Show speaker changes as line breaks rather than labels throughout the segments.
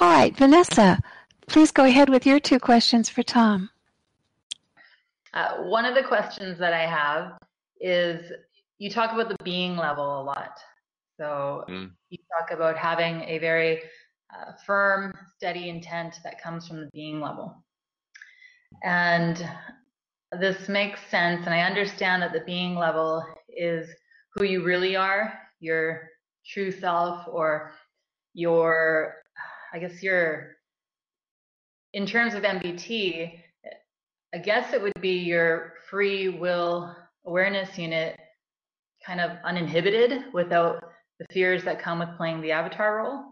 All right, Vanessa, please go ahead with your two questions for Tom.
Uh, one of the questions that I have is you talk about the being level a lot. So mm. you talk about having a very uh, firm, steady intent that comes from the being level. And this makes sense. And I understand that the being level is who you really are, your true self, or your, I guess, your, in terms of MBT, I guess it would be your free will awareness unit kind of uninhibited without the fears that come with playing the avatar role?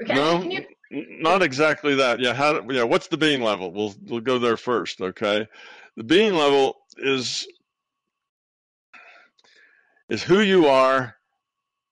no, you... not exactly that. Yeah, how? Yeah, what's the being level? We'll we'll go there first. Okay, the being level is is who you are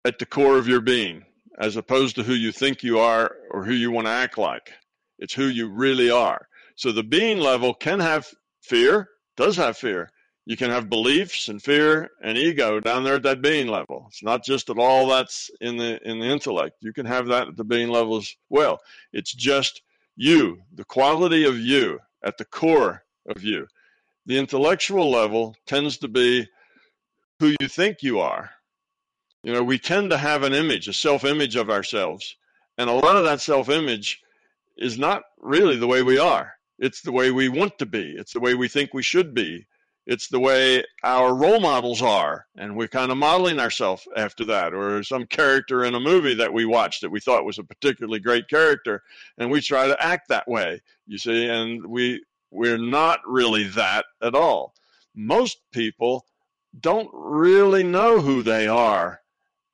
at the core of your being, as opposed to who you think you are or who you want to act like. It's who you really are. So the being level can have fear, does have fear, you can have beliefs and fear and ego down there at that being level. It's not just at all that's in the in the intellect. You can have that at the being level as well. It's just you, the quality of you at the core of you. The intellectual level tends to be who you think you are. You know, we tend to have an image, a self-image of ourselves. And a lot of that self-image is not really the way we are. It's the way we want to be. It's the way we think we should be. It's the way our role models are. And we're kind of modeling ourselves after that. Or some character in a movie that we watched that we thought was a particularly great character. And we try to act that way you see. And we we're not really that at all. Most people don't really know who they are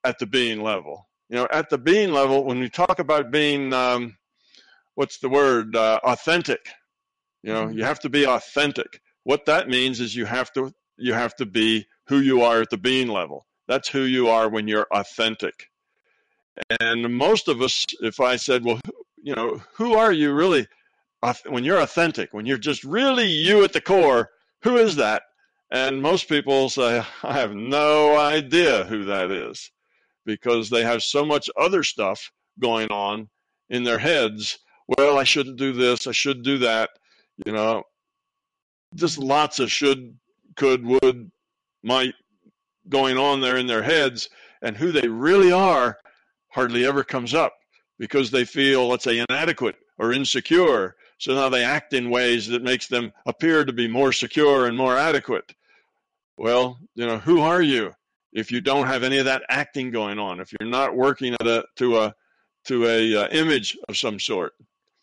at the being level you know at the being level when we talk about being um, what's the word uh, authentic you know you mm-hmm. have to be authentic what that means is you have to you have to be who you are at the being level. That's who you are when you're authentic. And most of us, if I said, well, you know, who are you really when you're authentic, when you're just really you at the core, who is that? And most people say, I have no idea who that is because they have so much other stuff going on in their heads. Well, I shouldn't do this. I should do that. You know, just lots of should, could, would, might going on there in their heads, and who they really are hardly ever comes up because they feel, let's say, inadequate or insecure. So now they act in ways that makes them appear to be more secure and more adequate. Well, you know, who are you if you don't have any of that acting going on? If you're not working at a to a to a uh, image of some sort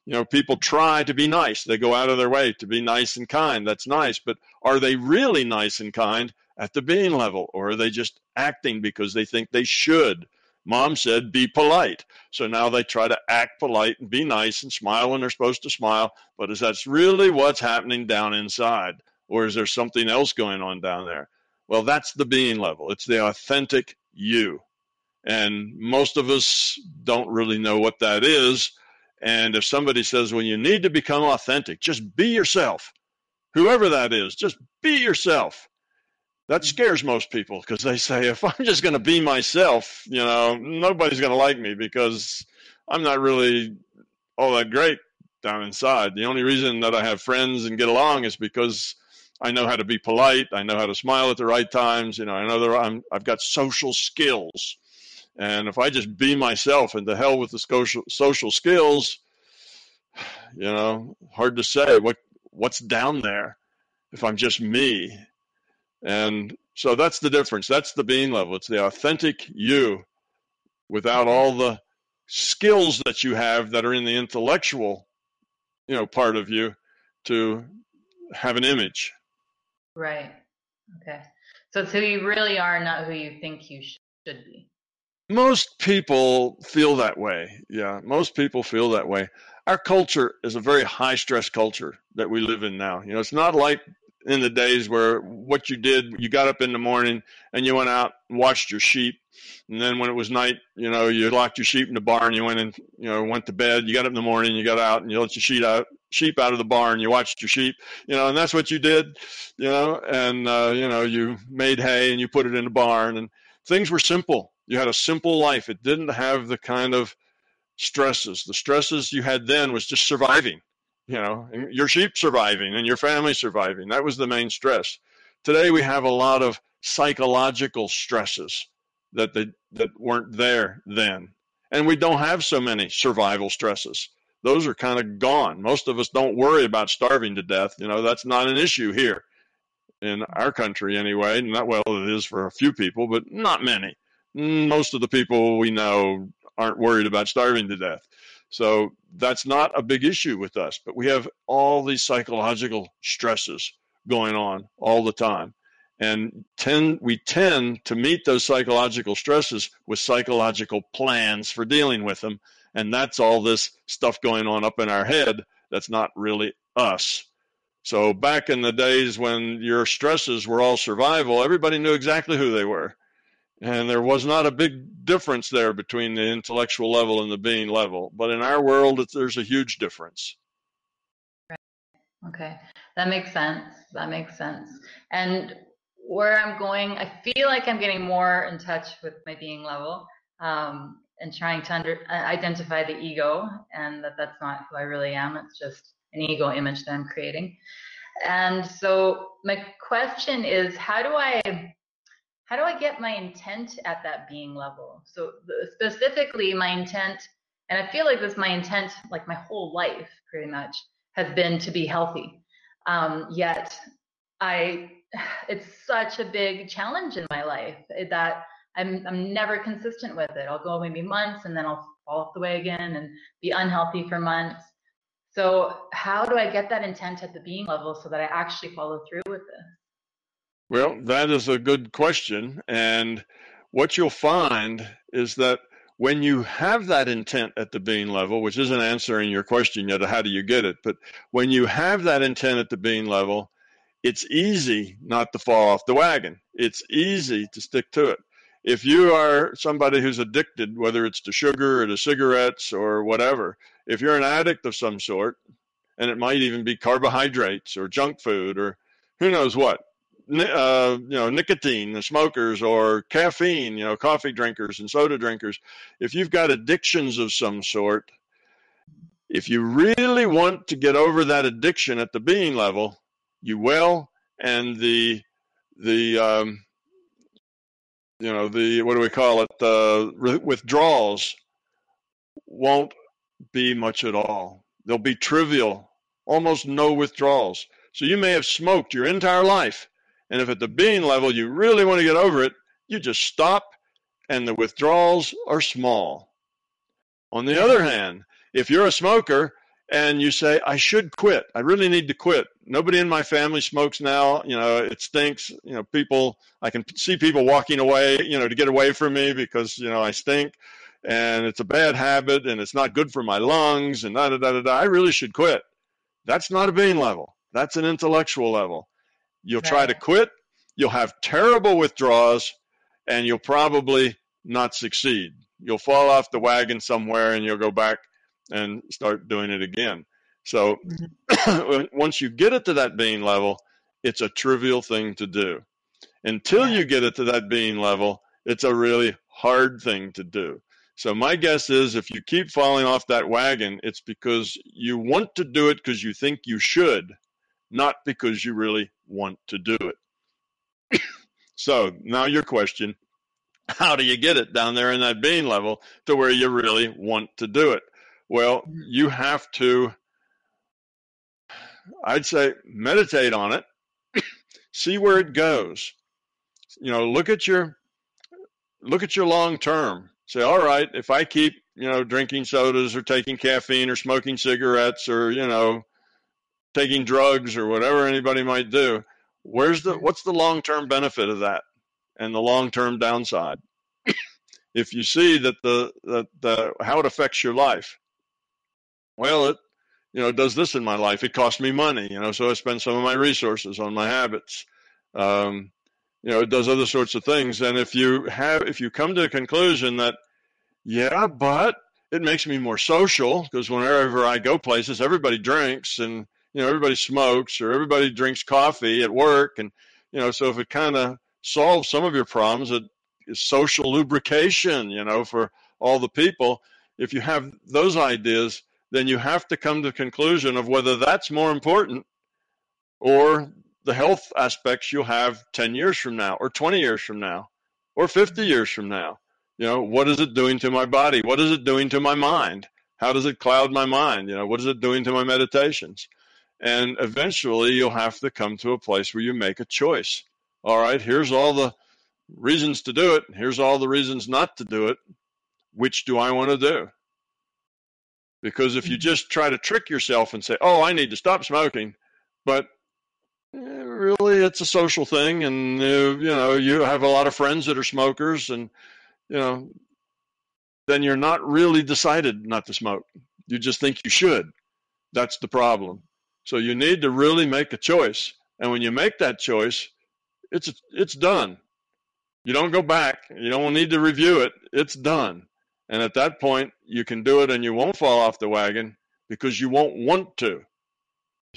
you know, people try to be nice. They go out of their way to be nice and kind. That's nice. But are they really nice and kind at the being level? Or are they just acting because they think they should? Mom said, be polite. So now they try to act polite and be nice and smile when they're supposed to smile. But is that really what's happening down inside? Or is there something else going on down there? Well, that's the being level. It's the authentic you. And most of us don't really know what that is and if somebody says, well, you need to become authentic, just be yourself, whoever that is, just be yourself. That mm-hmm. scares most people because they say, if I'm just going to be myself, you know, nobody's going to like me because I'm not really all that great down inside. The only reason that I have friends and get along is because I know how to be polite. I know how to smile at the right times. You know, I know that I'm, I've got social skills. And if I just be myself and the hell with the social social skills, you know, hard to say what what's down there if I'm just me. And so that's the difference. That's the being level. It's the authentic you without all the skills that you have that are in the intellectual, you know, part of you to have an image.
Right. Okay. So it's who you really are, not who you think you should be.
Most people feel that way. Yeah, most people feel that way. Our culture is a very high stress culture that we live in now. You know, it's not like in the days where what you did, you got up in the morning and you went out and watched your sheep. And then when it was night, you know, you locked your sheep in the barn, you went and, you know, went to bed, you got up in the morning, you got out and you let your sheep out, sheep out of the barn, you watched your sheep, you know, and that's what you did, you know, and, uh, you know, you made hay and you put it in the barn and things were simple you had a simple life. It didn't have the kind of stresses. The stresses you had then was just surviving, you know, your sheep surviving and your family surviving. That was the main stress. Today we have a lot of psychological stresses that they, that weren't there then. And we don't have so many survival stresses. Those are kind of gone. Most of us don't worry about starving to death. You know, that's not an issue here in our country anyway. Not well, it is for a few people, but not many. Most of the people we know aren't worried about starving to death. So that's not a big issue with us. But we have all these psychological stresses going on all the time. And tend, we tend to meet those psychological stresses with psychological plans for dealing with them. And that's all this stuff going on up in our head that's not really us. So back in the days when your stresses were all survival, everybody knew exactly who they were. And there was not a big difference there between the intellectual level and the being level. But in our world, there's a huge difference.
Okay. That makes sense. That makes sense. And where I'm going, I feel like I'm getting more in touch with my being level um, and trying to under, uh, identify the ego and that that's not who I really am. It's just an ego image that I'm creating. And so my question is, how do I how do I get my intent at that being level? So specifically, my intent, and I feel like this my intent, like my whole life, pretty much, has been to be healthy. Um, yet, I it's such a big challenge in my life that I'm I'm never consistent with it. I'll go maybe months and then I'll fall off the way again and be unhealthy for months. So, how do I get that intent at the being level so that I actually follow through with this?
Well, that is a good question. And what you'll find is that when you have that intent at the being level, which isn't answering your question yet, how do you get it? But when you have that intent at the being level, it's easy not to fall off the wagon. It's easy to stick to it. If you are somebody who's addicted, whether it's to sugar or to cigarettes or whatever, if you're an addict of some sort, and it might even be carbohydrates or junk food or who knows what, uh, you know, nicotine, the smokers, or caffeine, you know, coffee drinkers and soda drinkers, if you've got addictions of some sort, if you really want to get over that addiction at the being level, you will, and the the um, you know the what do we call it the withdrawals won't be much at all. They'll be trivial, almost no withdrawals. So you may have smoked your entire life. And if at the being level you really want to get over it, you just stop and the withdrawals are small. On the other hand, if you're a smoker and you say, I should quit, I really need to quit. Nobody in my family smokes now. You know, it stinks. You know, people, I can see people walking away, you know, to get away from me because, you know, I stink and it's a bad habit and it's not good for my lungs and da da da da. da. I really should quit. That's not a being level. That's an intellectual level. You'll right. try to quit, you'll have terrible withdrawals, and you'll probably not succeed. You'll fall off the wagon somewhere and you'll go back and start doing it again. So mm-hmm. once you get it to that being level, it's a trivial thing to do. Until you get it to that being level, it's a really hard thing to do. So my guess is if you keep falling off that wagon, it's because you want to do it because you think you should, not because you really want to do it. so now your question, how do you get it down there in that being level to where you really want to do it? Well, mm-hmm. you have to, I'd say, meditate on it, see where it goes. You know, look at your look at your long term say, all right, if I keep, you know, drinking sodas or taking caffeine or smoking cigarettes or, you know, taking drugs or whatever anybody might do, where's the what's the long-term benefit of that and the long-term downside? if you see that the that the how it affects your life, well, it you know does this in my life. It costs me money, you know, so I spend some of my resources on my habits. Um, you know, it does other sorts of things. And if you have, if you come to a conclusion that, yeah, but it makes me more social because whenever I go places, everybody drinks and, you know, everybody smokes or everybody drinks coffee at work. And, you know, so if it kind of solves some of your problems, it is social lubrication, you know, for all the people. if you have those ideas, then you have to come to the conclusion of whether that's more important or the health aspects you'll have 10 years from now or 20 years from now or 50 years from now. You know, what is it doing to my body? What is it doing to my mind? How does it cloud my mind? You know, what is it doing to my meditations? And eventually you'll have to come to a place where you make a choice. All right, here's all the reasons to do it. Here's all the reasons not to do it. Which do I want to do? Because if you mm-hmm. just try to trick yourself and say, oh, I need to stop smoking, but eh, really it's a social thing and uh, you know you have a lot of friends that are smokers and you know then you're not really decided not to smoke. You just think you should. That's the problem. So you need to really make a choice and when you make that choice it's it's done. You don't go back. You don't need to review it. It's done and at that point you can do it and you won't fall off the wagon because you won't want to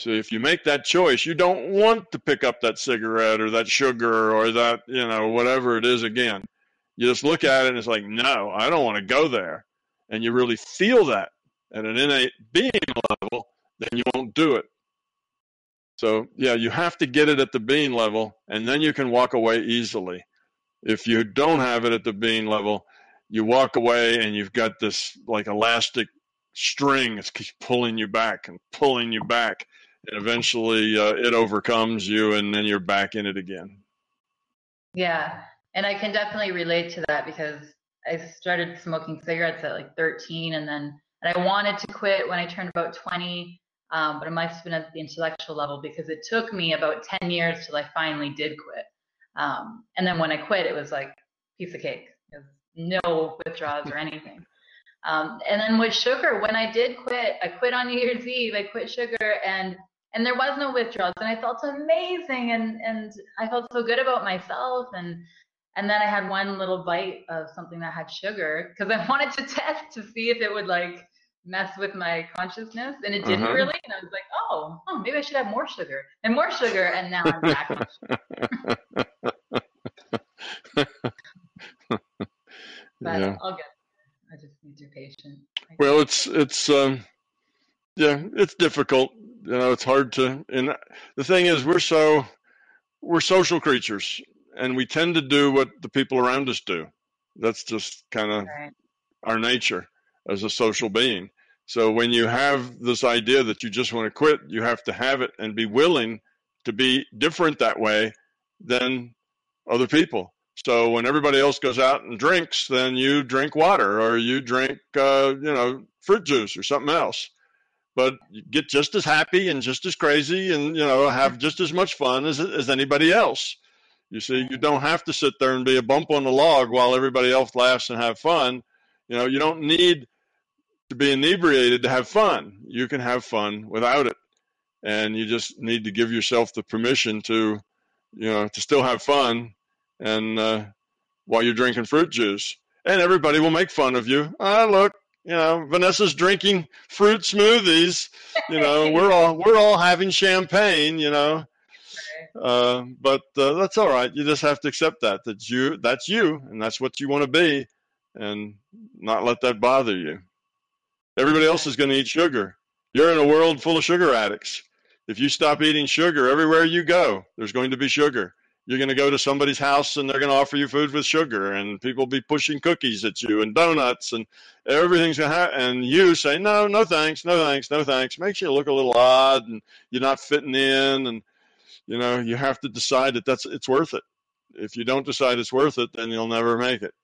so if you make that choice, you don't want to pick up that cigarette or that sugar or that, you know, whatever it is again. You just look at it and it's like, no, I don't want to go there. And you really feel that at an innate being level, then you won't do it. So, yeah, you have to get it at the being level and then you can walk away easily. If you don't have it at the being level, you walk away and you've got this like elastic string that's pulling you back and pulling you back. And eventually uh, it overcomes you and then you're back in it again.
Yeah. And i can definitely relate to that because i started smoking cigarettes at like 13 and then and i wanted to quit when i turned about 20 um, but it must have been at the intellectual level because it took me about 10 years till i finally did quit. Um, and then when i quit it was like piece of cake no withdrawals or anything um, and then with sugar, when I did quit, I quit on New Year's Eve. I quit sugar, and and there was no withdrawals and i felt amazing and and i felt so good about myself and and then i had one little bite of something that had sugar because i wanted to test to see if it would like mess with my consciousness and it didn't uh-huh. really and i was like oh oh maybe i should have more sugar and more sugar and now i'm back but yeah. i'll get i just need to be patient
well it's it's um yeah it's difficult. You know it's hard to and the thing is we're so we're social creatures and we tend to do what the people around us do. That's just kind of right. our nature as a social being. So when you have this idea that you just want to quit you have to have it and be willing to be different that way than other people so when everybody else goes out and drinks then you drink water or you drink uh, you know fruit juice or something else. But get just as happy and just as crazy and you know have just as much fun as as anybody else. You see you don't have to sit there and be a bump on the log while everybody else laughs and have fun. You know you don't need to be inebriated to have fun. You can have fun without it. And you just need to give yourself the permission to you know to still have fun and uh, while you're drinking fruit juice and everybody will make fun of you ah look you know, Vanessa's drinking fruit smoothies. You know, we're all we're all having champagne. You know, uh, but uh, that's all right. You just have to accept that that you that's you and that's what you want to be, and not let that bother you. Everybody else is going to eat sugar. You're in a world full of sugar addicts. If you stop eating sugar, everywhere you go, there's going to be sugar you're going to go to somebody's house and they're going to offer you food with sugar and people be pushing cookies at you and donuts and everything's going to happen and you say no no thanks no thanks no thanks. Makes you look a little odd and you're not fitting in and you know you have to decide that that's it's worth it. If you don't decide it's worth it then you'll never make it.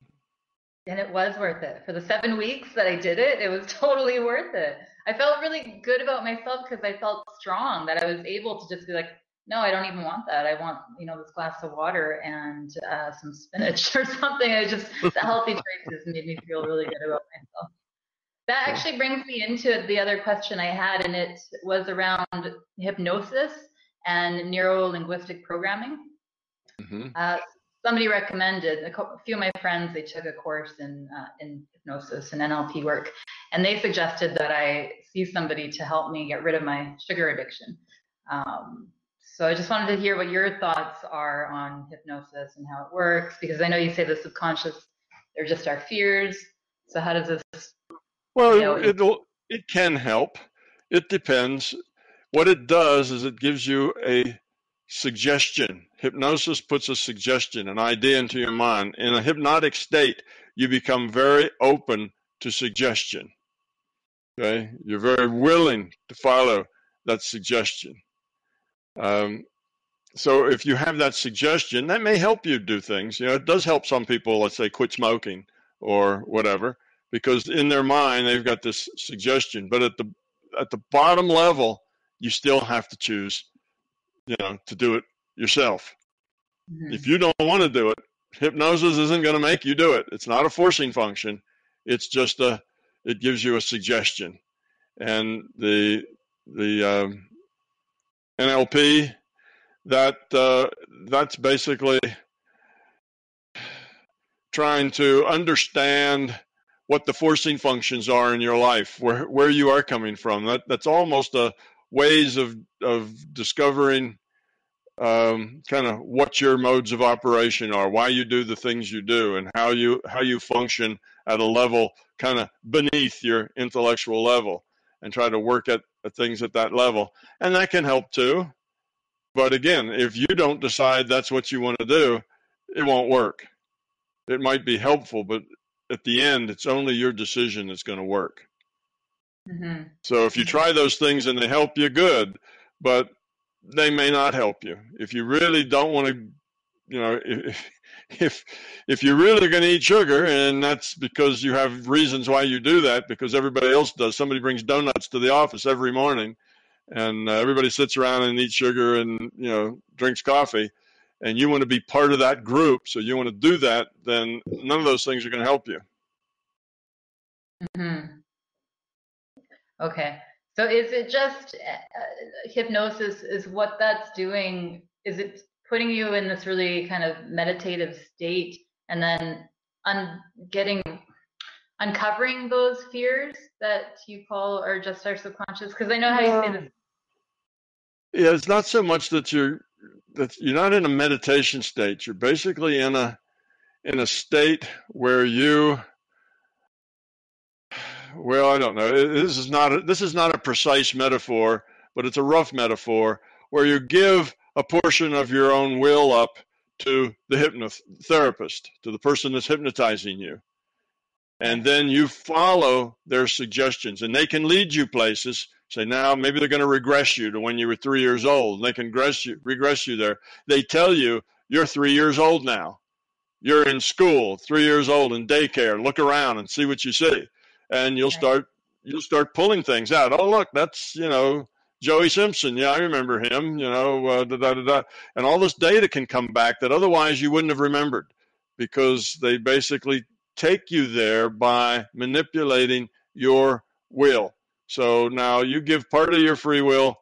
And it was worth it. For the seven weeks that i did it it was totally worth it. I felt really good about myself because i felt strong that i was able to just be like no, I don't even want that. I want, you know, this glass of water and uh, some spinach or something. I just, the healthy choices made me feel really good about myself. That actually brings me into the other question I had, and it was around hypnosis and neuro linguistic programming. Mm-hmm. Uh, somebody recommended a, a, few of my friends they took a course in uh, in hypnosis and NLP work, and they suggested that I see somebody to help me get rid of my sugar addiction. Um, so I just wanted to hear what your thoughts are on hypnosis and how it works, because I know you say the subconscious, they're just our fears. So how does this
Well, you know, it, it can help. It depends. What it does is it gives you a suggestion. Hypnosis puts a suggestion, an idea into your mind. In a hypnotic state, you become very open to suggestion. Okay, you're very willing to follow that suggestion. Um, so if you have that suggestion, that may help you do things. You know, it does help some people, let's say, quit smoking or whatever, because in their mind they've got this suggestion. But at the at the bottom level, you still have to choose, you know, to do it yourself. Mm-hmm. If you don't want to do it, hypnosis isn't going to make you do it. It's not a forcing function. It's just a it gives you a suggestion, and the the um, NLP that uh, that's basically trying to understand what the forcing functions are in your life, where where you are coming from. That that's almost a ways of of discovering um, kind of what your modes of operation are, why you do the things you do, and how you how you function at a level kind of beneath your intellectual level, and try to work at, at things at that level, and that can help too. But again, if you don't decide that's what you want to do, it won't work. It might be helpful, but at the end, it's only your decision that's going to work. Mm-hmm. So if you try those things and they help you, good. But they may not help you. If you really don't want to, you know, if if if you're really going to eat sugar, and that's because you have reasons why you do that, because everybody else does. Somebody brings donuts to the office every morning, and uh, everybody sits around and eats sugar and you know drinks coffee, and you want to be part of that group, so you want to do that. Then none of those things are going to help you.
Mm-hmm. Okay. So is it just uh, hypnosis is what that's doing? Is it putting you in this really kind of meditative state and then un- getting uncovering those fears that you call are just our subconscious? Because I know how you say this.
Yeah, it's not so much that you're that you're not in a meditation state. You're basically in a in a state where you well, I don't know. This is not a, this is not a precise metaphor, but it's a rough metaphor where you give a portion of your own will up to the hypnotherapist, to the person that's hypnotizing you. And then you follow their suggestions, and they can lead you places. Say now, maybe they're going to regress you to when you were three years old. and They can regress you, regress you there. They tell you you're three years old now. You're in school, three years old in daycare. Look around and see what you see and you'll start you'll start pulling things out. Oh, look, that's you know Joey Simpson. Yeah, I remember him. You know, uh, da, da, da, da. and all this data can come back that otherwise you wouldn't have remembered because they basically take you there by manipulating your will. So now you give part of your free will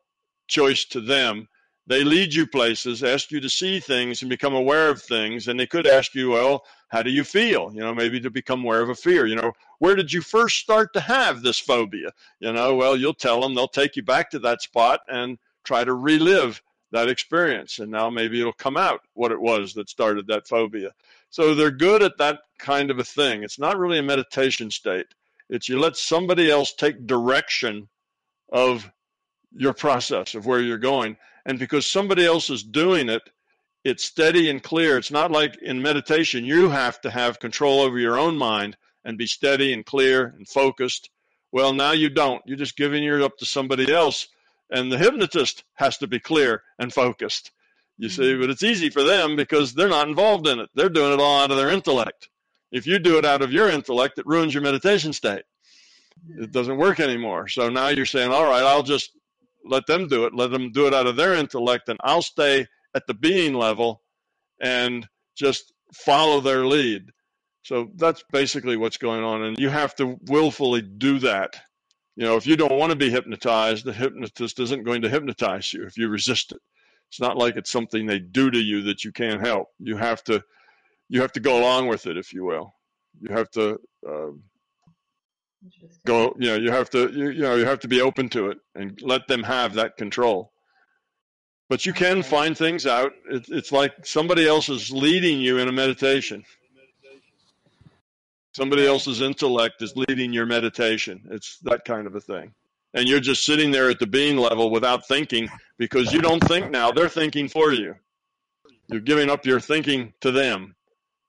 choice to them. They lead you places, ask you to see things and become aware of things. And they could ask you, well, how do you feel? You know, maybe to become aware of a fear. You know, where did you first start to have this phobia? You know, well, you'll tell them, they'll take you back to that spot and try to relive that experience. And now maybe it'll come out what it was that started that phobia. So they're good at that kind of a thing. It's not really a meditation state, it's you let somebody else take direction of your process of where you're going. And because somebody else is doing it, it's steady and clear. It's not like in meditation, you have to have control over your own mind and be steady and clear and focused. Well, now you don't. You're just giving it up to somebody else. And the hypnotist has to be clear and focused. You see, mm-hmm. but it's easy for them because they're not involved in it. They're doing it all out of their intellect. If you do it out of your intellect, it ruins your meditation state. It doesn't work anymore. So now you're saying, all right, I'll just let them do it. Let them do it out of their intellect, and I'll stay at the being level and just follow their lead. So that's basically what's going on. And you have to willfully do that. You know, if you don't want to be hypnotized, the hypnotist isn't going to hypnotize you if you resist it. It's not like it's something they do to you that you can't help. You have to, you have to go along with it, if you will. You have to uh, go. You know, you have to. You, you know, you have to be open to it and let them have that control but you can find things out. It's like somebody else is leading you in a meditation. Somebody else's intellect is leading your meditation. It's that kind of a thing. And you're just sitting there at the being level without thinking because you don't think now. They're thinking for you. You're giving up your thinking to them.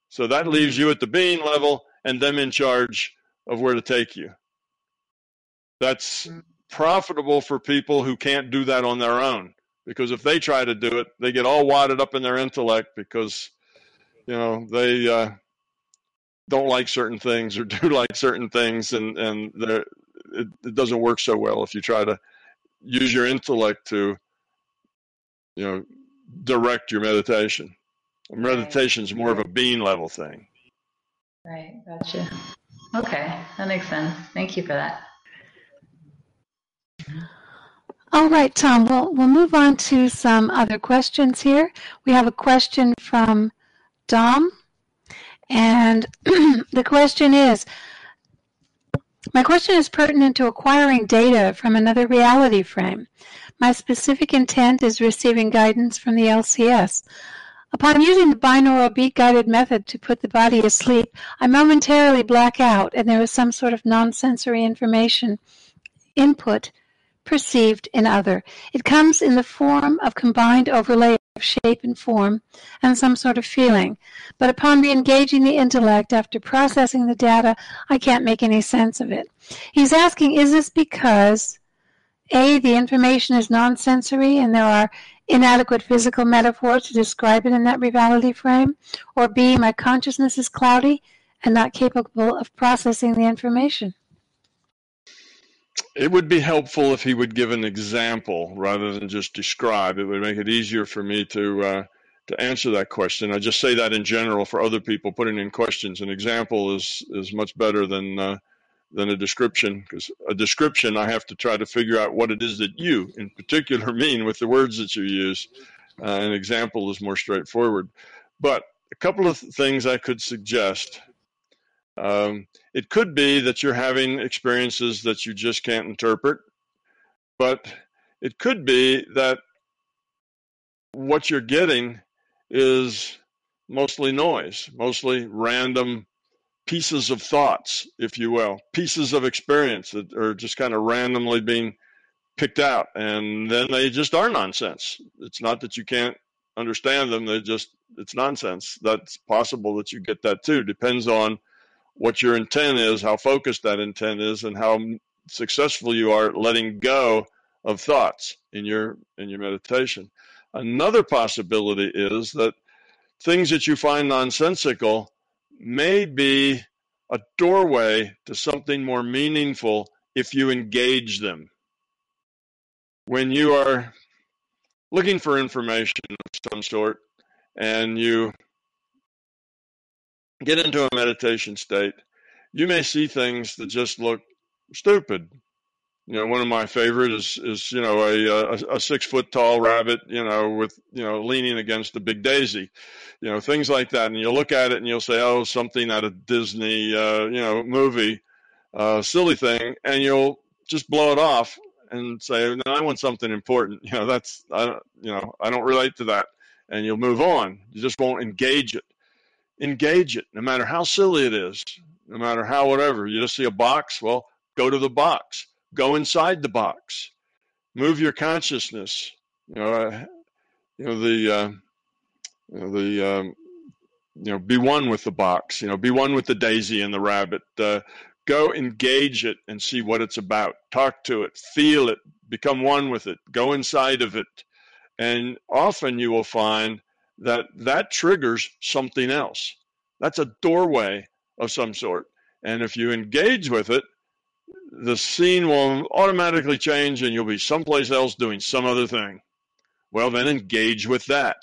So that leaves you at the being level and them in charge of where to take you. That's profitable for people who can't do that on their own because if they try to do it, they get all wadded up in their intellect because you know they uh, don't like certain things or do like certain things, and and it, it doesn't work so well if you try to use your intellect to you know direct your meditation. Meditation is more of a being level thing.
Right, gotcha. Okay, that makes sense. Thank you for that.
All right, Tom, we'll, we'll move on to some other questions here. We have a question from Dom, and the question is My question is pertinent to acquiring data from another reality frame. My specific intent is receiving guidance from the LCS. Upon using the binaural beat guided method to put the body asleep, I momentarily black out and there is some sort of non sensory information input perceived in other. It comes in the form of combined overlay of shape and form and some sort of feeling. But upon re-engaging the intellect after processing the data, I can't make any sense of it. He's asking, is this because A, the information is non-sensory and there are inadequate physical metaphors to describe it in that reality frame? Or B, my consciousness is cloudy and not capable of processing the information?
It would be helpful if he would give an example rather than just describe. It would make it easier for me to uh, to answer that question. I just say that in general for other people putting in questions. An example is is much better than uh, than a description because a description I have to try to figure out what it is that you, in particular, mean with the words that you use. Uh, an example is more straightforward. But a couple of things I could suggest um, it could be that you're having experiences that you just can't interpret, but it could be that what you're getting is mostly noise, mostly random pieces of thoughts, if you will, pieces of experience that are just kind of randomly being picked out. And then they just are nonsense. It's not that you can't understand them, they just, it's nonsense. That's possible that you get that too. Depends on what your intent is, how focused that intent is, and how successful you are at letting go of thoughts in your in your meditation. Another possibility is that things that you find nonsensical may be a doorway to something more meaningful if you engage them. When you are looking for information of some sort and you get into a meditation state, you may see things that just look stupid. You know, one of my favorite is is you know a a, a six foot tall rabbit, you know, with you know leaning against a big daisy, you know, things like that. And you'll look at it and you'll say, oh, something out of Disney, uh, you know, movie, uh, silly thing, and you'll just blow it off and say, no, I want something important. You know, that's I you know, I don't relate to that, and you'll move on. You just won't engage it engage it, no matter how silly it is, no matter how whatever. You just see a box, well, go to the box, go inside the box, move your consciousness. You know, uh, you know the uh, you know, the um, you know be one with the box. You know, be one with the daisy and the rabbit. Uh, go engage it and see what it's about. Talk to it, feel it, become one with it. Go inside of it, and often you will find that that triggers something else. That's a doorway of some sort. And if you engage with it, the scene will automatically change and you'll be someplace else doing some other thing. Well, then engage with that.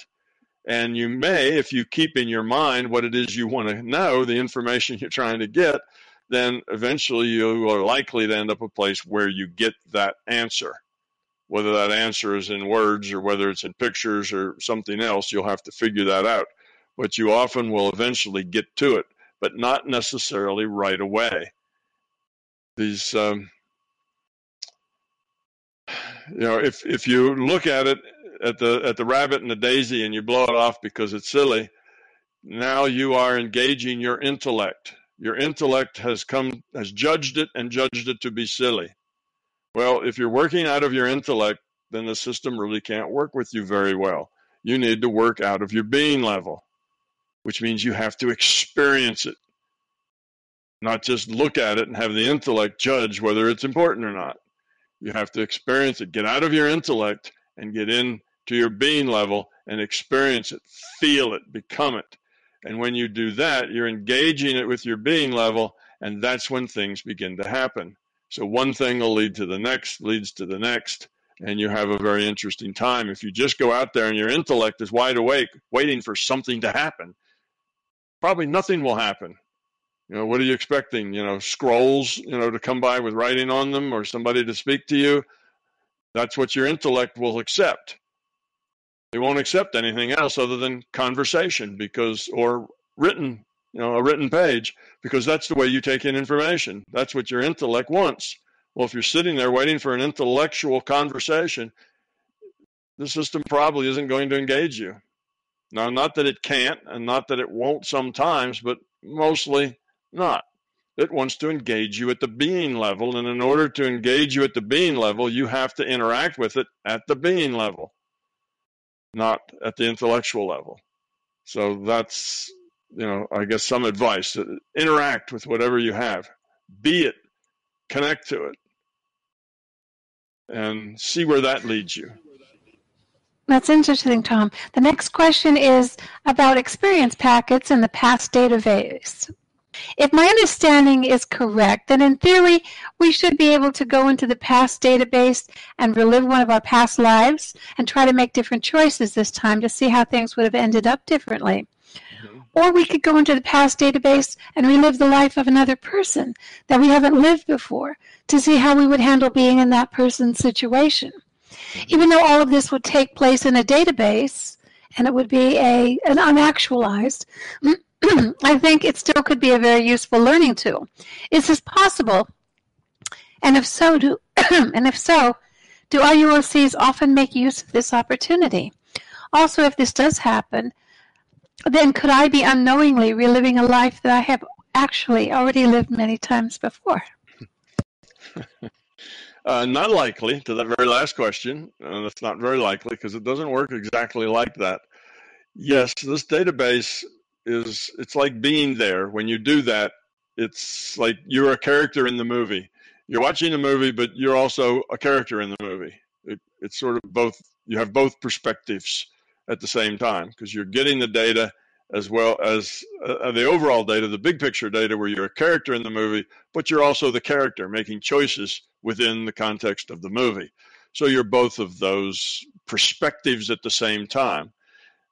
And you may, if you keep in your mind what it is you want to know, the information you're trying to get, then eventually you are likely to end up a place where you get that answer whether that answer is in words or whether it's in pictures or something else, you'll have to figure that out. But you often will eventually get to it, but not necessarily right away. These, um, you know, if if you look at it at the at the rabbit and the daisy and you blow it off because it's silly, now you are engaging your intellect. Your intellect has come has judged it and judged it to be silly. Well, if you're working out of your intellect, then the system really can't work with you very well. You need to work out of your being level, which means you have to experience it, not just look at it and have the intellect judge whether it's important or not. You have to experience it. Get out of your intellect and get in to your being level and experience it, feel it, become it. And when you do that, you're engaging it with your being level, and that's when things begin to happen. So one thing will lead to the next, leads to the next, and you have a very interesting time. If you just go out there and your intellect is wide awake, waiting for something to happen, probably nothing will happen. You know, what are you expecting? You know, scrolls, you know, to come by with writing on them or somebody to speak to you? That's what your intellect will accept. They won't accept anything else other than conversation because, or written, you know, a written page, because that's the way you take in information. That's what your intellect wants. Well, if you're sitting there waiting for an intellectual conversation, the system probably isn't going to engage you. Now, not that it can't and not that it won't sometimes, but mostly not. It wants to engage you at the being level. And in order to engage you at the being level, you have to interact with it at the being level, not at the intellectual level. So that's, you know, I guess some advice. Uh, interact with whatever you have, be it, connect to it, and see where that leads you.
That's interesting, Tom. The next question is about experience packets in the past database. If my understanding is correct, then in theory, we should be able to go into the past database and relive one of our past lives and try to make different choices this time to see how things would have ended up differently. Mm-hmm. Or we could go into the past database and relive the life of another person that we haven't lived before to see how we would handle being in that person's situation. Mm-hmm. Even though all of this would take place in a database and it would be a an unactualized I think it still could be a very useful learning tool. Is this possible? And if so, do and if so, do IUOCs often make use of this opportunity? Also, if this does happen, then could I be unknowingly reliving a life that I have actually already lived many times before?
uh, not likely to that very last question. Uh, that's not very likely because it doesn't work exactly like that. Yes, this database is it's like being there. When you do that, it's like you're a character in the movie. You're watching a movie, but you're also a character in the movie. It, it's sort of both. You have both perspectives at the same time because you're getting the data as well as uh, the overall data, the big picture data, where you're a character in the movie, but you're also the character making choices within the context of the movie. So you're both of those perspectives at the same time.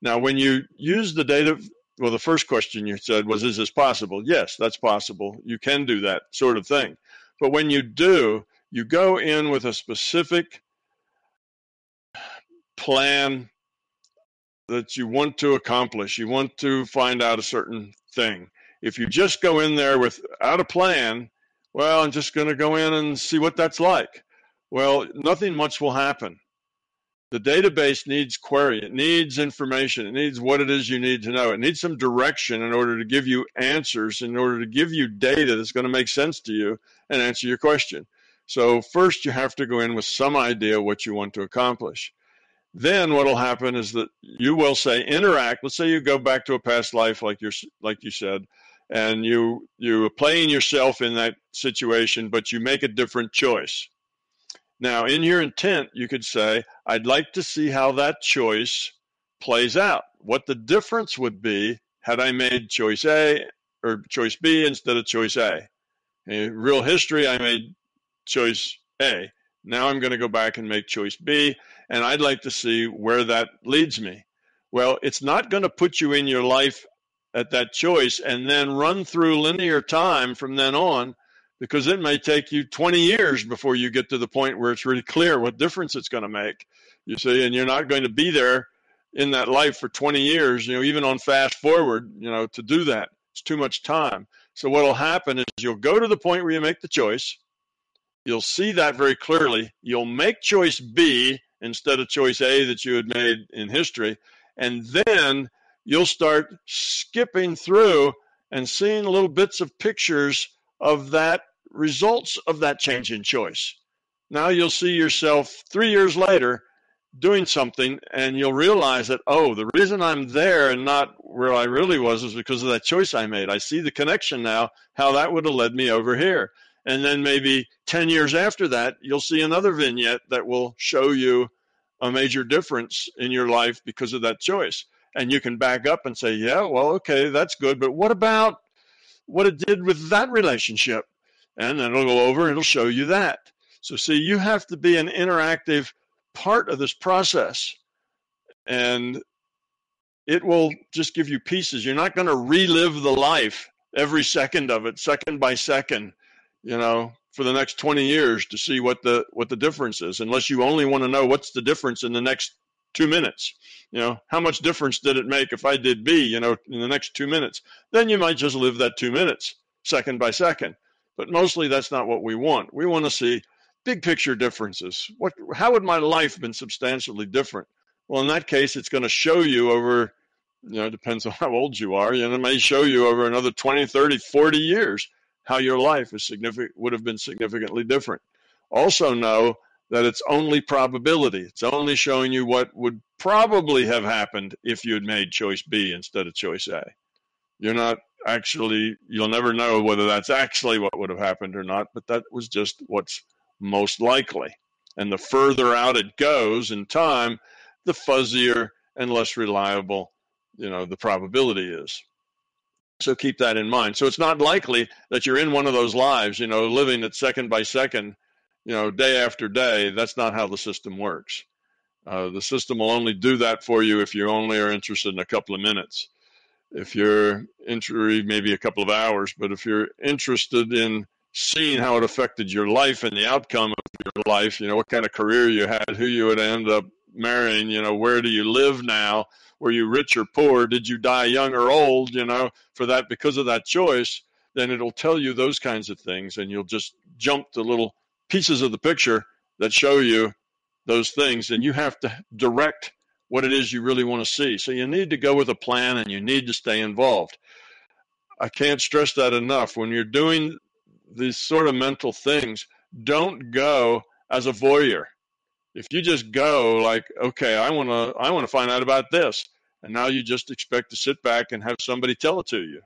Now, when you use the data well, the first question you said was, is this possible? Yes, that's possible. You can do that sort of thing. But when you do, you go in with a specific plan that you want to accomplish. You want to find out a certain thing. If you just go in there without a plan, well, I'm just going to go in and see what that's like. Well, nothing much will happen the database needs query it needs information it needs what it is you need to know it needs some direction in order to give you answers in order to give you data that's going to make sense to you and answer your question so first you have to go in with some idea what you want to accomplish then what will happen is that you will say interact let's say you go back to a past life like you like you said and you you playing yourself in that situation but you make a different choice now, in your intent, you could say, I'd like to see how that choice plays out, what the difference would be had I made choice A or choice B instead of choice A. In real history, I made choice A. Now I'm going to go back and make choice B, and I'd like to see where that leads me. Well, it's not going to put you in your life at that choice and then run through linear time from then on because it may take you 20 years before you get to the point where it's really clear what difference it's going to make. You see, and you're not going to be there in that life for 20 years, you know, even on fast forward, you know, to do that. It's too much time. So what will happen is you'll go to the point where you make the choice. You'll see that very clearly. You'll make choice B instead of choice A that you had made in history. And then you'll start skipping through and seeing little bits of pictures of that results of that change in choice. Now you'll see yourself three years later doing something and you'll realize that, oh, the reason I'm there and not where I really was is because of that choice I made. I see the connection now, how that would have led me over here. And then maybe 10 years after that, you'll see another vignette that will show you a major difference in your life because of that choice. And you can back up and say, yeah, well, okay, that's good. But what about what it did with that relationship? And then it'll go over and it'll show you that. So, see, you have to be an interactive part of this process. And it will just give you pieces. You're not going to relive the life every second of it, second by second, you know, for the next 20 years to see what the what the difference is, unless you only want to know what's the difference in the next two minutes. You know, how much difference did it make if I did B, you know, in the next two minutes? Then you might just live that two minutes, second by second. But mostly that's not what we want. We want to see big picture differences. What, how would my life been substantially different? Well, in that case, it's going to show you over, you know, depends on how old you are, and it may show you over another 20, 30, 40 years how your life is significant, would have been significantly different. Also know that it's only probability. It's only showing you what would probably have happened if you had made choice B instead of choice A. You're not actually, you'll never know whether that's actually what would have happened or not, but that was just what's most likely. And the further out it goes in time, the fuzzier and less reliable, you know, the probability is. So keep that in mind. So it's not likely that you're in one of those lives, you know, living it second by second, you know, day after day. That's not how the system works. Uh, the system will only do that for you if you only are interested in a couple of minutes. If you're interested, maybe a couple of hours, but if you're interested in seeing how it affected your life and the outcome of your life, you know, what kind of career you had, who you would end up marrying, you know, where do you live now? Were you rich or poor? Did you die young or old? You know, for that, because of that choice, then it'll tell you those kinds of things and you'll just jump to little pieces of the picture that show you those things. And you have to direct what it is you really want to see. So you need to go with a plan and you need to stay involved. I can't stress that enough. When you're doing these sort of mental things, don't go as a voyeur. If you just go like, okay, I want to, I want to find out about this, and now you just expect to sit back and have somebody tell it to you.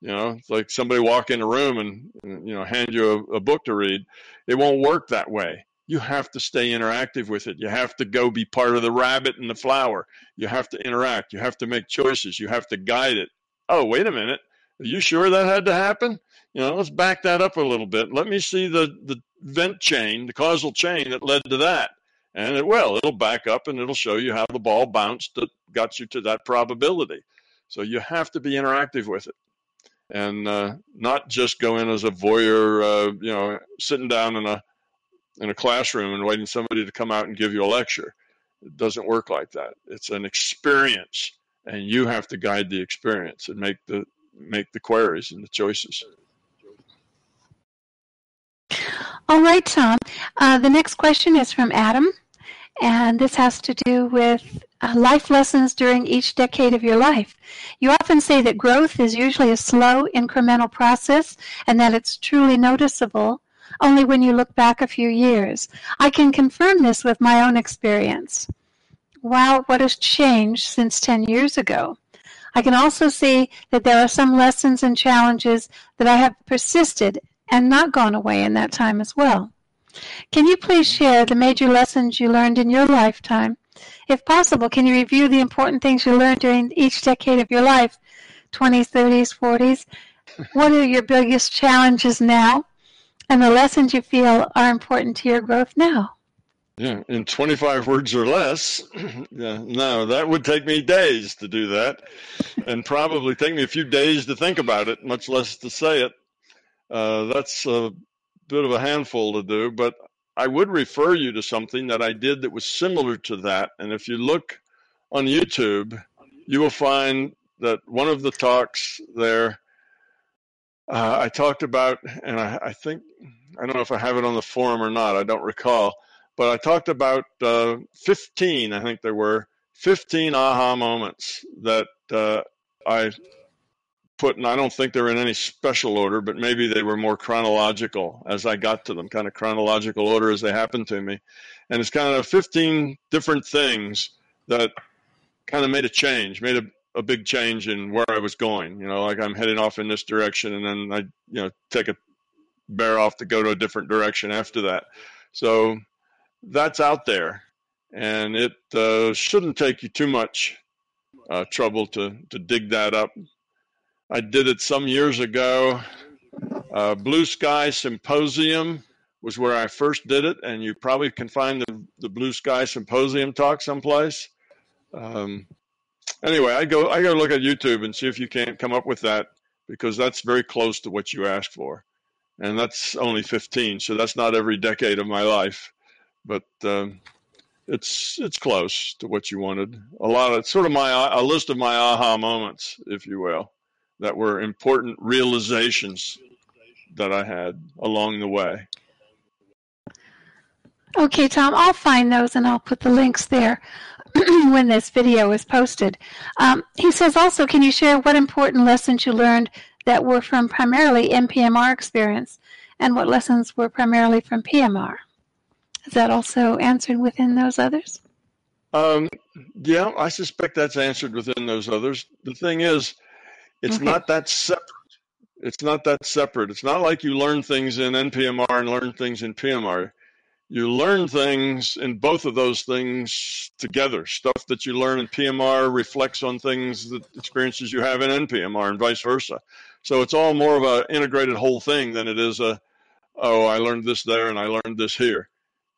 You know, it's like somebody walk in a room and you know hand you a, a book to read. It won't work that way. You have to stay interactive with it. You have to go be part of the rabbit and the flower. You have to interact. You have to make choices. You have to guide it. Oh, wait a minute. Are you sure that had to happen? You know, let's back that up a little bit. Let me see the, the event chain, the causal chain that led to that. And it will. It'll back up and it'll show you how the ball bounced that got you to that probability. So you have to be interactive with it and uh, not just go in as a voyeur, uh, you know, sitting down in a in a classroom and waiting somebody to come out and give you a lecture. It doesn't work like that. It's an experience, and you have to guide the experience and make the make the queries and the choices.
All right, Tom. Uh, the next question is from Adam, and this has to do with uh, life lessons during each decade of your life. You often say that growth is usually a slow, incremental process and that it's truly noticeable only when you look back a few years. I can confirm this with my own experience. Wow, what has changed since 10 years ago? I can also see that there are some lessons and challenges that I have persisted and not gone away in that time as well. Can you please share the major lessons you learned in your lifetime? If possible, can you review the important things you learned during each decade of your life, 20s, 30s, 40s? What are your biggest challenges now? And the lessons you feel are important to your growth now?
Yeah, in 25 words or less. yeah, no, that would take me days to do that, and probably take me a few days to think about it, much less to say it. Uh, that's a bit of a handful to do, but I would refer you to something that I did that was similar to that. And if you look on YouTube, you will find that one of the talks there, uh, I talked about, and I, I, think, I don't know if I have it on the forum or not, I don't recall, but I talked about uh, 15, I think there were 15 aha moments that uh, I put, and I don't think they're in any special order, but maybe they were more chronological as I got to them, kind of chronological order as they happened to me. And it's kind of 15 different things that kind of made a change, made a, a big change in where I was going. You know, like I'm heading off in this direction, and then I, you know, take a bear off to go to a different direction after that. So that's out there, and it uh, shouldn't take you too much uh, trouble to to dig that up. I did it some years ago. Uh, Blue Sky Symposium was where I first did it, and you probably can find the, the Blue Sky Symposium talk someplace. Um, anyway, I go I go look at YouTube and see if you can't come up with that because that's very close to what you asked for, and that's only 15, so that's not every decade of my life, but um, it's it's close to what you wanted. A lot of sort of my a list of my aha moments, if you will, that were important realizations that I had along the way.
Okay, Tom, I'll find those and I'll put the links there when this video is posted. Um, he says also, can you share what important lessons you learned that were from primarily NPMR experience and what lessons were primarily from PMR? Is that also answered within those others?
Um, yeah, I suspect that's answered within those others. The thing is, it's okay. not that separate. It's not that separate. It's not like you learn things in NPMR and learn things in PMR you learn things in both of those things together. Stuff that you learn in PMR reflects on things that experiences you have in NPMR and vice versa. So it's all more of an integrated whole thing than it is a, oh, I learned this there and I learned this here.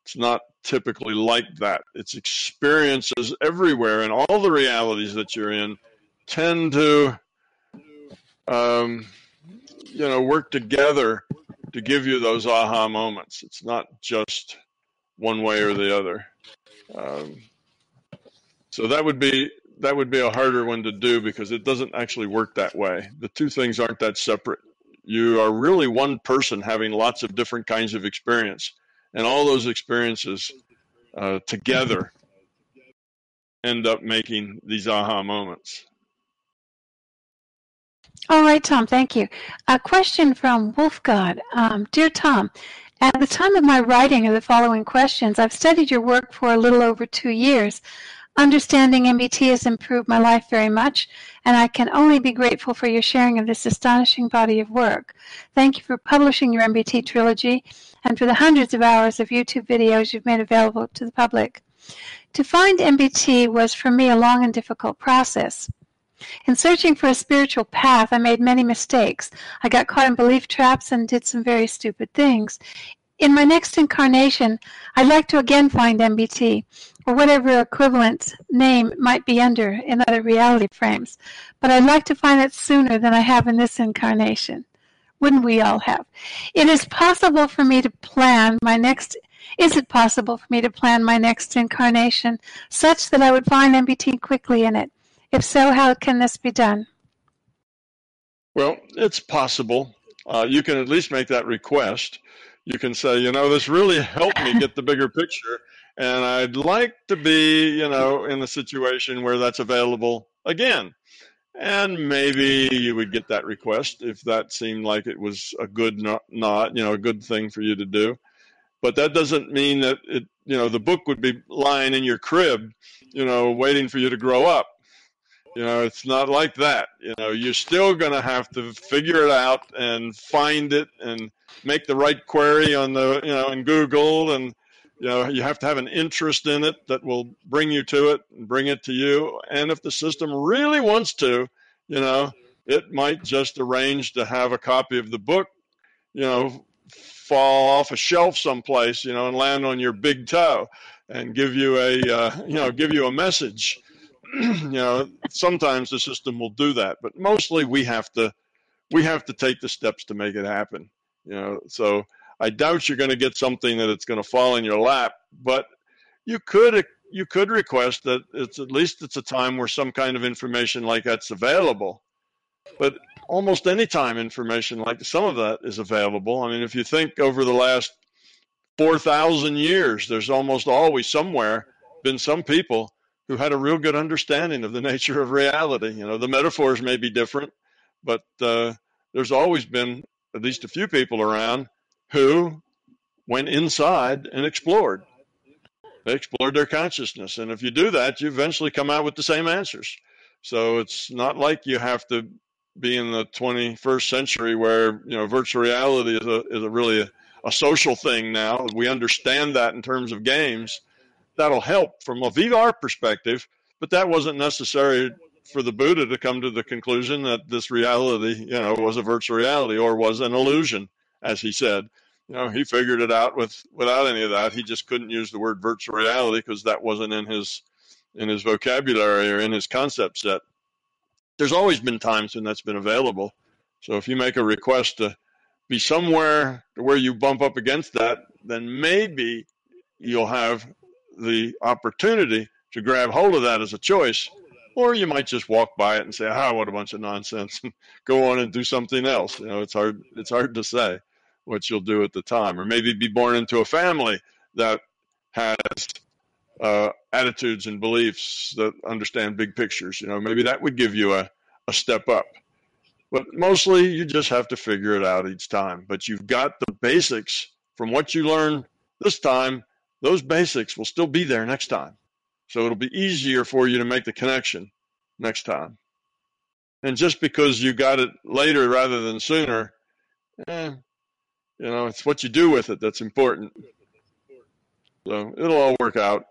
It's not typically like that. It's experiences everywhere and all the realities that you're in tend to, um, you know, work together to give you those aha moments. It's not just one way or the other. Um, so that would be that would be a harder one to do because it doesn't actually work that way. The two things aren't that separate. You are really one person having lots of different kinds of experience, and all those experiences uh, together end up making these aha moments.
All right, Tom, thank you. A question from Wolfgod. Um, Dear Tom, at the time of my writing of the following questions, I've studied your work for a little over two years. Understanding MBT has improved my life very much, and I can only be grateful for your sharing of this astonishing body of work. Thank you for publishing your MBT trilogy and for the hundreds of hours of YouTube videos you've made available to the public. To find MBT was for me a long and difficult process. In searching for a spiritual path, I made many mistakes. I got caught in belief traps and did some very stupid things. In my next incarnation, I'd like to again find MBT, or whatever equivalent name might be under in other reality frames, but I'd like to find it sooner than I have in this incarnation. Wouldn't we all have? It is possible for me to plan my next is it possible for me to plan my next incarnation such that I would find MBT quickly in it? If so, how can this be done?
Well, it's possible. Uh, you can at least make that request. You can say, you know, this really helped me get the bigger picture, and I'd like to be, you know, in a situation where that's available again. And maybe you would get that request if that seemed like it was a good not, not you know, a good thing for you to do. But that doesn't mean that it, you know, the book would be lying in your crib, you know, waiting for you to grow up you know, it's not like that. You know, you're still going to have to figure it out and find it and make the right query on the, you know, in Google and you know, you have to have an interest in it that will bring you to it and bring it to you. And if the system really wants to, you know, it might just arrange to have a copy of the book, you know, fall off a shelf someplace, you know, and land on your big toe and give you a, uh, you know, give you a message you know, sometimes the system will do that, but mostly we have to we have to take the steps to make it happen. You know, so I doubt you're going to get something that it's going to fall in your lap, but you could you could request that it's at least it's a time where some kind of information like that's available. But almost any time information like some of that is available. I mean, if you think over the last 4,000 years, there's almost always somewhere been some people who had a real good understanding of the nature of reality. You know, the metaphors may be different, but uh, there's always been at least a few people around who went inside and explored. They explored their consciousness. And if you do that, you eventually come out with the same answers. So it's not like you have to be in the 21st century where, you know, virtual reality is a, is a really a, a social thing now. We understand that in terms of games. That'll help from a VR perspective, but that wasn't necessary for the Buddha to come to the conclusion that this reality, you know, was a virtual reality or was an illusion, as he said. You know, he figured it out with without any of that. He just couldn't use the word virtual reality because that wasn't in his in his vocabulary or in his concept set. There's always been times when that's been available. So if you make a request to be somewhere where you bump up against that, then maybe you'll have the opportunity to grab hold of that as a choice or you might just walk by it and say, "Ah, what a bunch of nonsense," and go on and do something else. You know, it's hard. It's hard to say what you'll do at the time, or maybe be born into a family that has uh, attitudes and beliefs that understand big pictures. You know, maybe that would give you a, a step up. But mostly, you just have to figure it out each time. But you've got the basics from what you learn this time. Those basics will still be there next time. So it'll be easier for you to make the connection next time. And just because you got it later rather than sooner, eh, you know, it's what you do with it that's important. So it'll all work out.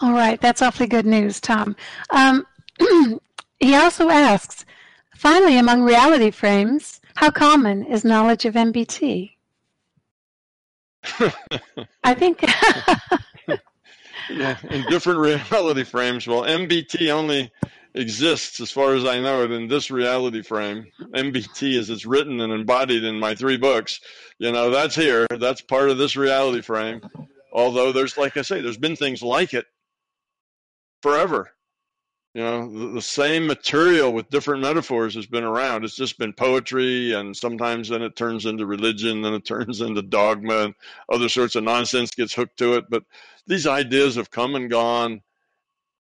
All right, that's awfully good news, Tom. Um, he also asks, finally, among reality frames, how common is knowledge of MBT? I think.
yeah, in different reality frames. Well, MBT only exists, as far as I know it, in this reality frame. MBT, as it's written and embodied in my three books, you know, that's here. That's part of this reality frame. Although there's, like I say, there's been things like it forever. You know, the, the, same material with different metaphors has been around. It's just been poetry, and sometimes then it turns into religion, then it turns into dogma, and other sorts of nonsense gets hooked to it. But these ideas have come and gone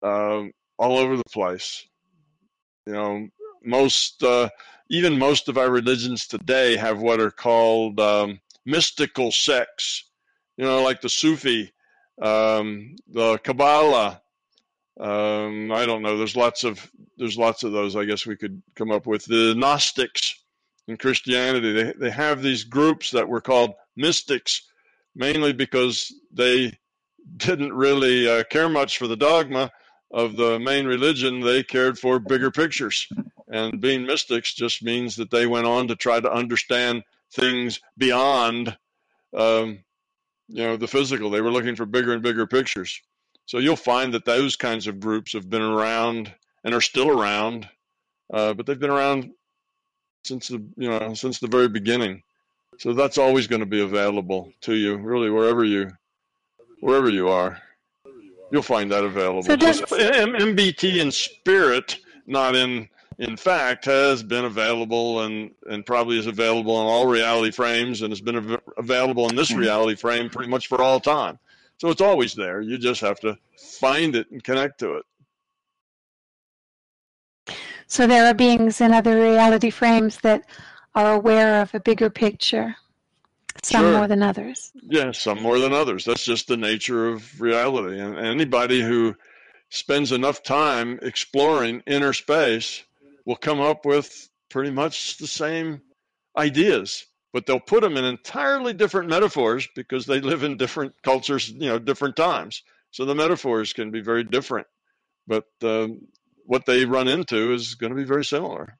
uh, all over the place. You know, most, uh, even most of our religions today have what are called um, mystical sects. You know, like the Sufi, um, the Kabbalah, um, I don't know. There's lots of there's lots of those. I guess we could come up with the Gnostics in Christianity. They they have these groups that were called mystics, mainly because they didn't really uh, care much for the dogma of the main religion. They cared for bigger pictures, and being mystics just means that they went on to try to understand things beyond, um, you know, the physical. They were looking for bigger and bigger pictures. So you'll find that those kinds of groups have been around and are still around, uh, but they've been around since the you know since the very beginning. So that's always going to be available to you, really, wherever you wherever you are. You'll find that available. So does- MBT in spirit, not in in fact, has been available and and probably is available in all reality frames and has been av- available in this hmm. reality frame pretty much for all time. So it's always there. You just have to find it and connect to it.
So there are beings in other reality frames that are aware of a bigger picture, some sure. more than others.
Yeah, some more than others. That's just the nature of reality. And anybody who spends enough time exploring inner space will come up with pretty much the same ideas but they'll put them in entirely different metaphors because they live in different cultures, you know, different times. So the metaphors can be very different, but uh, what they run into is going to be very similar.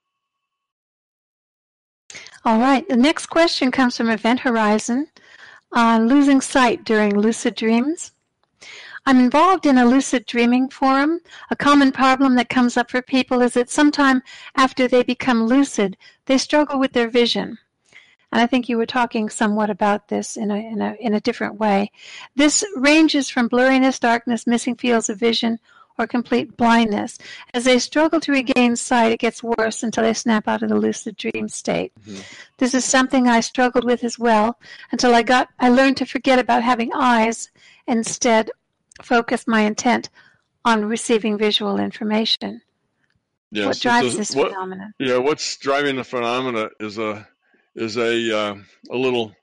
All right. The next question comes from Event Horizon on losing sight during lucid dreams. I'm involved in a lucid dreaming forum. A common problem that comes up for people is that sometime after they become lucid, they struggle with their vision. And I think you were talking somewhat about this in a, in a, in a different way. This ranges from blurriness, darkness, missing fields of vision, or complete blindness. As they struggle to regain sight, it gets worse until they snap out of the lucid dream state. Mm-hmm. This is something I struggled with as well until I got I learned to forget about having eyes, instead focus my intent on receiving visual information. Yes, what drives this what, phenomenon?
Yeah, what's driving the phenomena is a is a uh, a little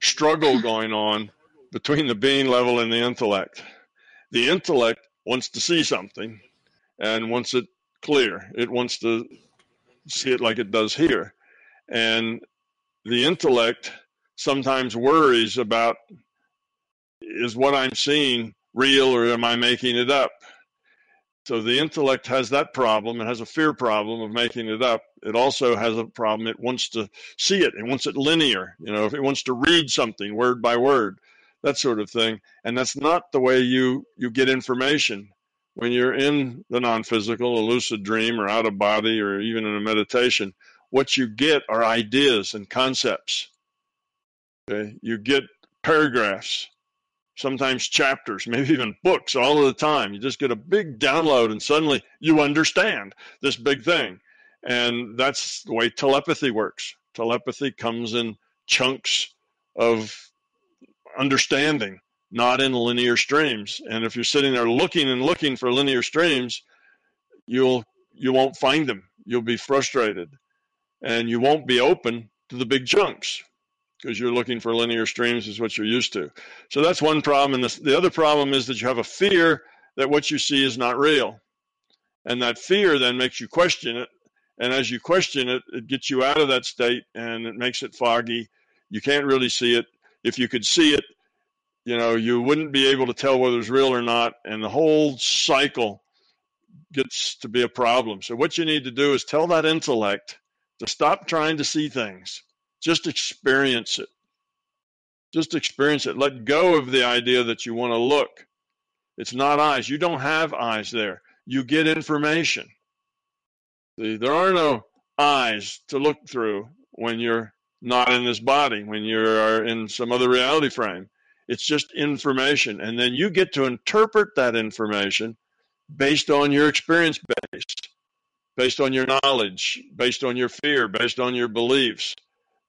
struggle going on between the being level and the intellect. The intellect wants to see something and wants it clear. It wants to see it like it does here. And the intellect sometimes worries about is what I'm seeing real or am I making it up? So the intellect has that problem. It has a fear problem of making it up. It also has a problem. It wants to see it. It wants it linear. You know, if it wants to read something word by word, that sort of thing. And that's not the way you you get information when you're in the non-physical, a lucid dream, or out of body, or even in a meditation. What you get are ideas and concepts. Okay, you get paragraphs sometimes chapters, maybe even books all of the time. You just get a big download and suddenly you understand this big thing. And that's the way telepathy works. Telepathy comes in chunks of understanding, not in linear streams. And if you're sitting there looking and looking for linear streams, you'll you won't find them. You'll be frustrated and you won't be open to the big chunks because you're looking for linear streams is what you're used to. So that's one problem. And the, the other problem is that you have a fear that what you see is not real. And that fear then makes you question it. And as you question it, it gets you out of that state and it makes it foggy. You can't really see it. If you could see it, you know, you wouldn't be able to tell whether it's real or not. And the whole cycle gets to be a problem. So what you need to do is tell that intellect to stop trying to see things just experience it. Just experience it. Let go of the idea that you want to look. It's not eyes. You don't have eyes there. You get information. There are no eyes to look through when you're not in this body, when you're in some other reality frame. It's just information. And then you get to interpret that information based on your experience base, based on your knowledge, based on your fear, based on your beliefs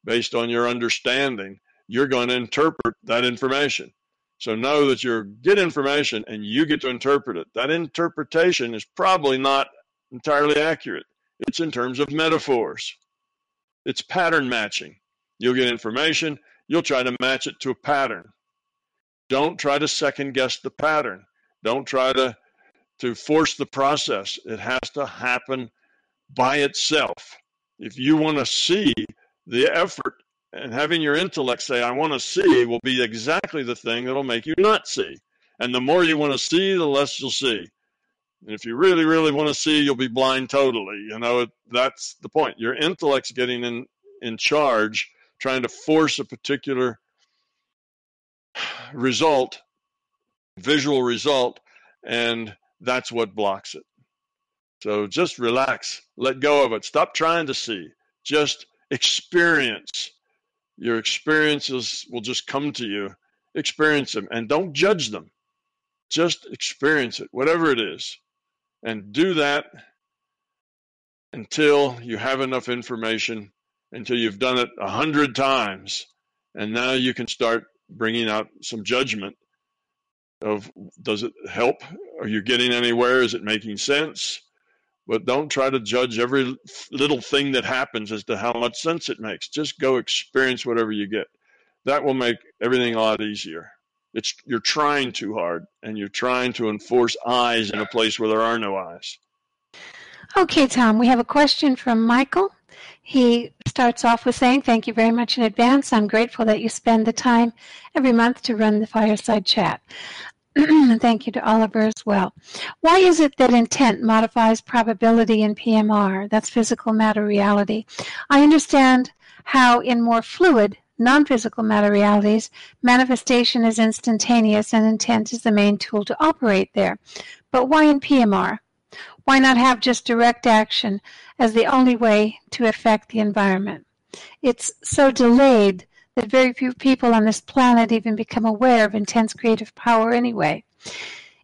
based on your understanding, you're going to interpret that information. So know that you get information and you get to interpret it. That interpretation is probably not entirely accurate. It's in terms of metaphors. It's pattern matching. You'll get information, you'll try to match it to a pattern. Don't try to second guess the pattern. Don't try to to force the process. It has to happen by itself. If you want to see the effort and having your intellect say, I want to see, will be exactly the thing that'll make you not see. And the more you want to see, the less you'll see. And if you really, really want to see, you'll be blind totally. You know, that's the point. Your intellect's getting in, in charge, trying to force a particular result, visual result, and that's what blocks it. So just relax, let go of it. Stop trying to see. Just experience. Your experiences will just come to you. Experience them and don't judge them. Just experience it, whatever it is. And do that until you have enough information, until you've done it a hundred times. And now you can start bringing out some judgment of does it help? Are you getting anywhere? Is it making sense? but don't try to judge every little thing that happens as to how much sense it makes. Just go experience whatever you get. That will make everything a lot easier. It's you're trying too hard and you're trying to enforce eyes in a place where there are no eyes.
Okay, Tom, we have a question from Michael. He starts off with saying, Thank you very much in advance. I'm grateful that you spend the time every month to run the fireside chat. Thank you to Oliver as well. Why is it that intent modifies probability in PMR? That's physical matter reality. I understand how in more fluid, non-physical matter realities, manifestation is instantaneous and intent is the main tool to operate there. But why in PMR? Why not have just direct action as the only way to affect the environment? It's so delayed that very few people on this planet even become aware of intense creative power anyway.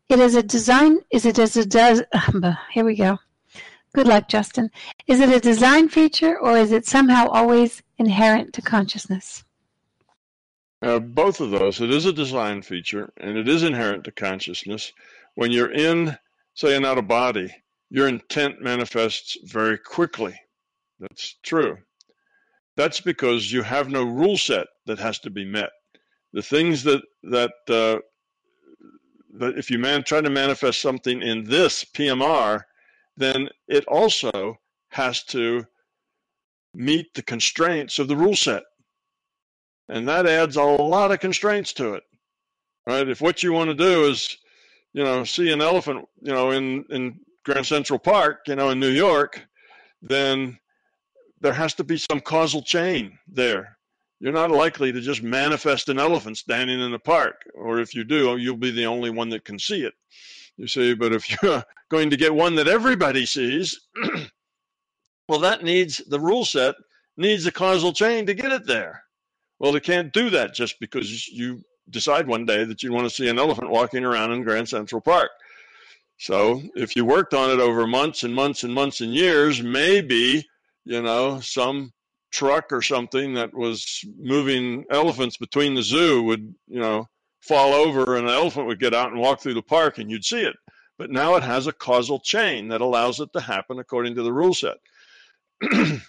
It is a design, is it as it does, here we go. Good luck, Justin. Is it a design feature or is it somehow always inherent to consciousness?
Uh, both of those. It is a design feature and it is inherent to consciousness. When you're in, say, an out of body, your intent manifests very quickly. That's true. That's because you have no rule set that has to be met. The things that that uh, that if you man, try to manifest something in this PMR, then it also has to meet the constraints of the rule set. And that adds a lot of constraints to it. Right? If what you want to do is, you know, see an elephant, you know, in, in Grand Central Park, you know, in New York, then there has to be some causal chain there. You're not likely to just manifest an elephant standing in the park, or if you do, you'll be the only one that can see it. You see, but if you're going to get one that everybody sees, well, that needs the rule set needs a causal chain to get it there. Well, they can't do that just because you decide one day that you want to see an elephant walking around in Grand Central Park. So if you worked on it over months and months and months and years, maybe, you know, some truck or something that was moving elephants between the zoo would, you know, fall over and an elephant would get out and walk through the park and you'd see it. But now it has a causal chain that allows it to happen according to the rule set.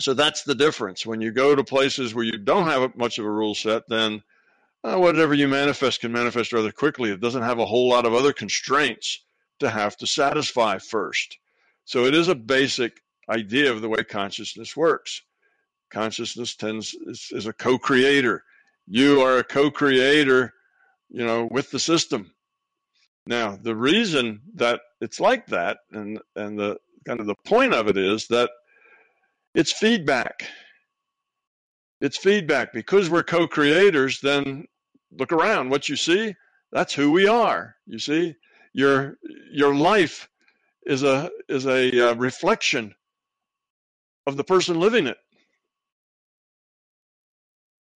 so that's the difference. When you go to places where you don't have much of a rule set, then uh, whatever you manifest can manifest rather quickly. It doesn't have a whole lot of other constraints to have to satisfy first. So it is a basic idea of the way consciousness works. Consciousness tends is, is a co-creator. You are a co-creator, you know, with the system. Now, the reason that it's like that, and and the kind of the point of it is that it's feedback. It's feedback because we're co-creators. Then look around. What you see, that's who we are. You see, your your life is a is a uh, reflection of the person living it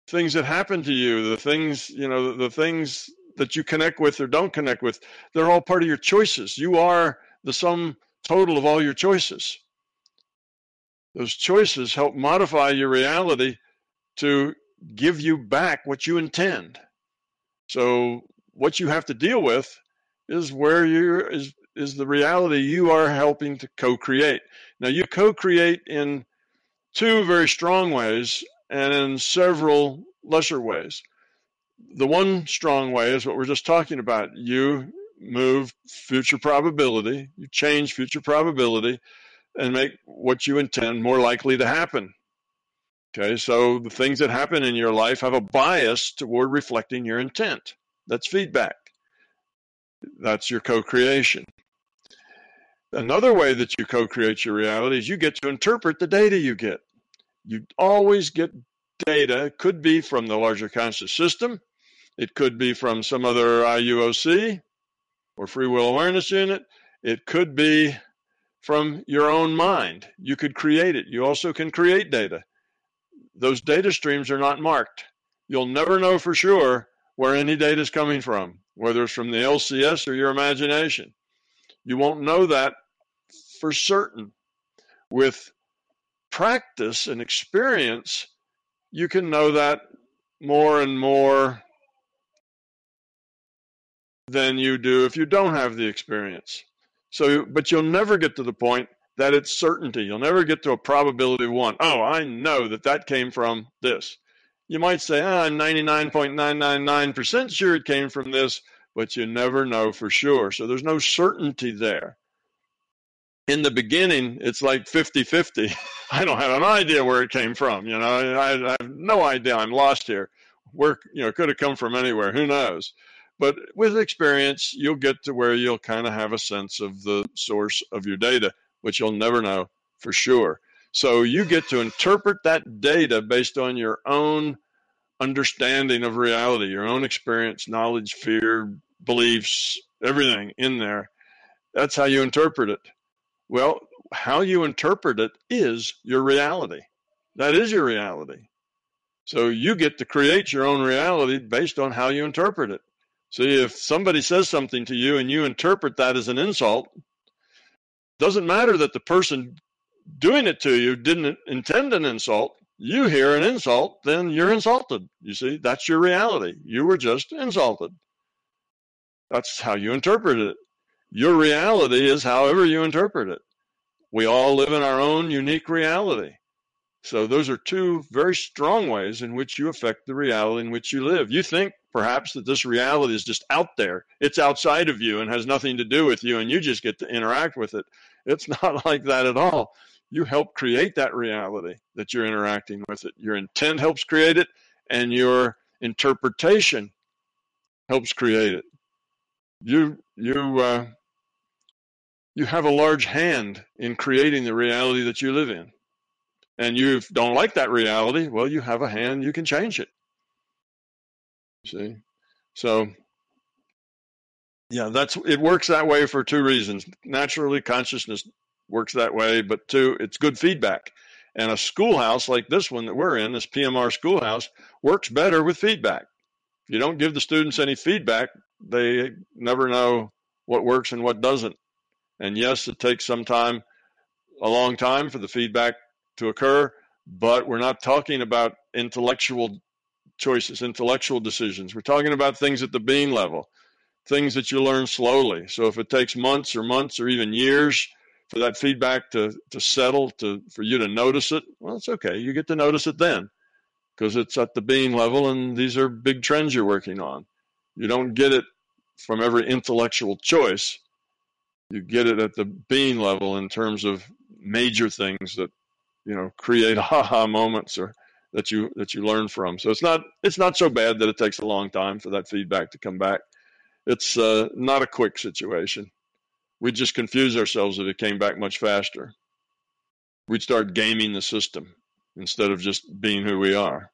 things that happen to you the things you know the, the things that you connect with or don't connect with they're all part of your choices. You are the sum total of all your choices. Those choices help modify your reality to give you back what you intend. So what you have to deal with is where you is is the reality you are helping to co-create. Now you co-create in two very strong ways and in several lesser ways. The one strong way is what we're just talking about. You move future probability, you change future probability and make what you intend more likely to happen. Okay, so the things that happen in your life have a bias toward reflecting your intent. That's feedback. That's your co creation. Another way that you co create your reality is you get to interpret the data you get. You always get data, could be from the larger conscious system, it could be from some other IUOC or free will awareness unit, it could be from your own mind. You could create it. You also can create data. Those data streams are not marked. You'll never know for sure where any data is coming from whether it's from the LCS or your imagination. You won't know that for certain. With practice and experience, you can know that more and more than you do if you don't have the experience. So, but you'll never get to the point that it's certainty. You'll never get to a probability of one. Oh, I know that that came from this you might say, oh, I'm 99.999% sure it came from this, but you never know for sure. So there's no certainty there. In the beginning, it's like 50 50. I don't have an idea where it came from. You know, I, I have no idea. I'm lost here. Where, you know, could have come from anywhere. Who knows? But with experience, you'll get to where you'll kind of have a sense of the source of your data, which you'll never know for sure. So you get to interpret that data based on your own understanding of reality, your own experience, knowledge, fear, beliefs, everything in there. That's how you interpret it. Well, how you interpret it is your reality. That is your reality. So you get to create your own reality based on how you interpret it. See, if somebody says something to you and you interpret that as an insult, doesn't matter that the person doing it to you didn't intend an insult, you hear an insult, then you're insulted. You see, that's your reality. You were just insulted. That's how you interpret it. Your reality is however you interpret it. We all live in our own unique reality. So those are two very strong ways in which you affect the reality in which you live. You think perhaps that this reality is just out there. It's outside of you and has nothing to do with you and you just get to interact with it. It's not like that at all. You help create that reality that you're interacting with it. Your intent helps create it and your interpretation helps create it. You you uh, you have a large hand in creating the reality that you live in and you don't like that reality, well, you have a hand, you can change it. See? So, yeah, that's it works that way for two reasons. Naturally, consciousness works that way, but two, it's good feedback. And a schoolhouse like this one that we're in, this PMR schoolhouse, works better with feedback. If you don't give the students any feedback, they never know what works and what doesn't. And yes, it takes some time, a long time for the feedback to occur, but we're not talking about intellectual choices, intellectual decisions. We're talking about things at the being level, things that you learn slowly. So if it takes months or months or even years for that feedback to, to settle, to for you to notice it, well, it's okay. You get to notice it then because it's at the being level and these are big trends you're working on. You don't get it from every intellectual choice. You get it at the being level in terms of major things that you know create aha moments or that you that you learn from. So it's not it's not so bad that it takes a long time for that feedback to come back. It's uh, not a quick situation. We'd just confuse ourselves if it came back much faster. We'd start gaming the system instead of just being who we are.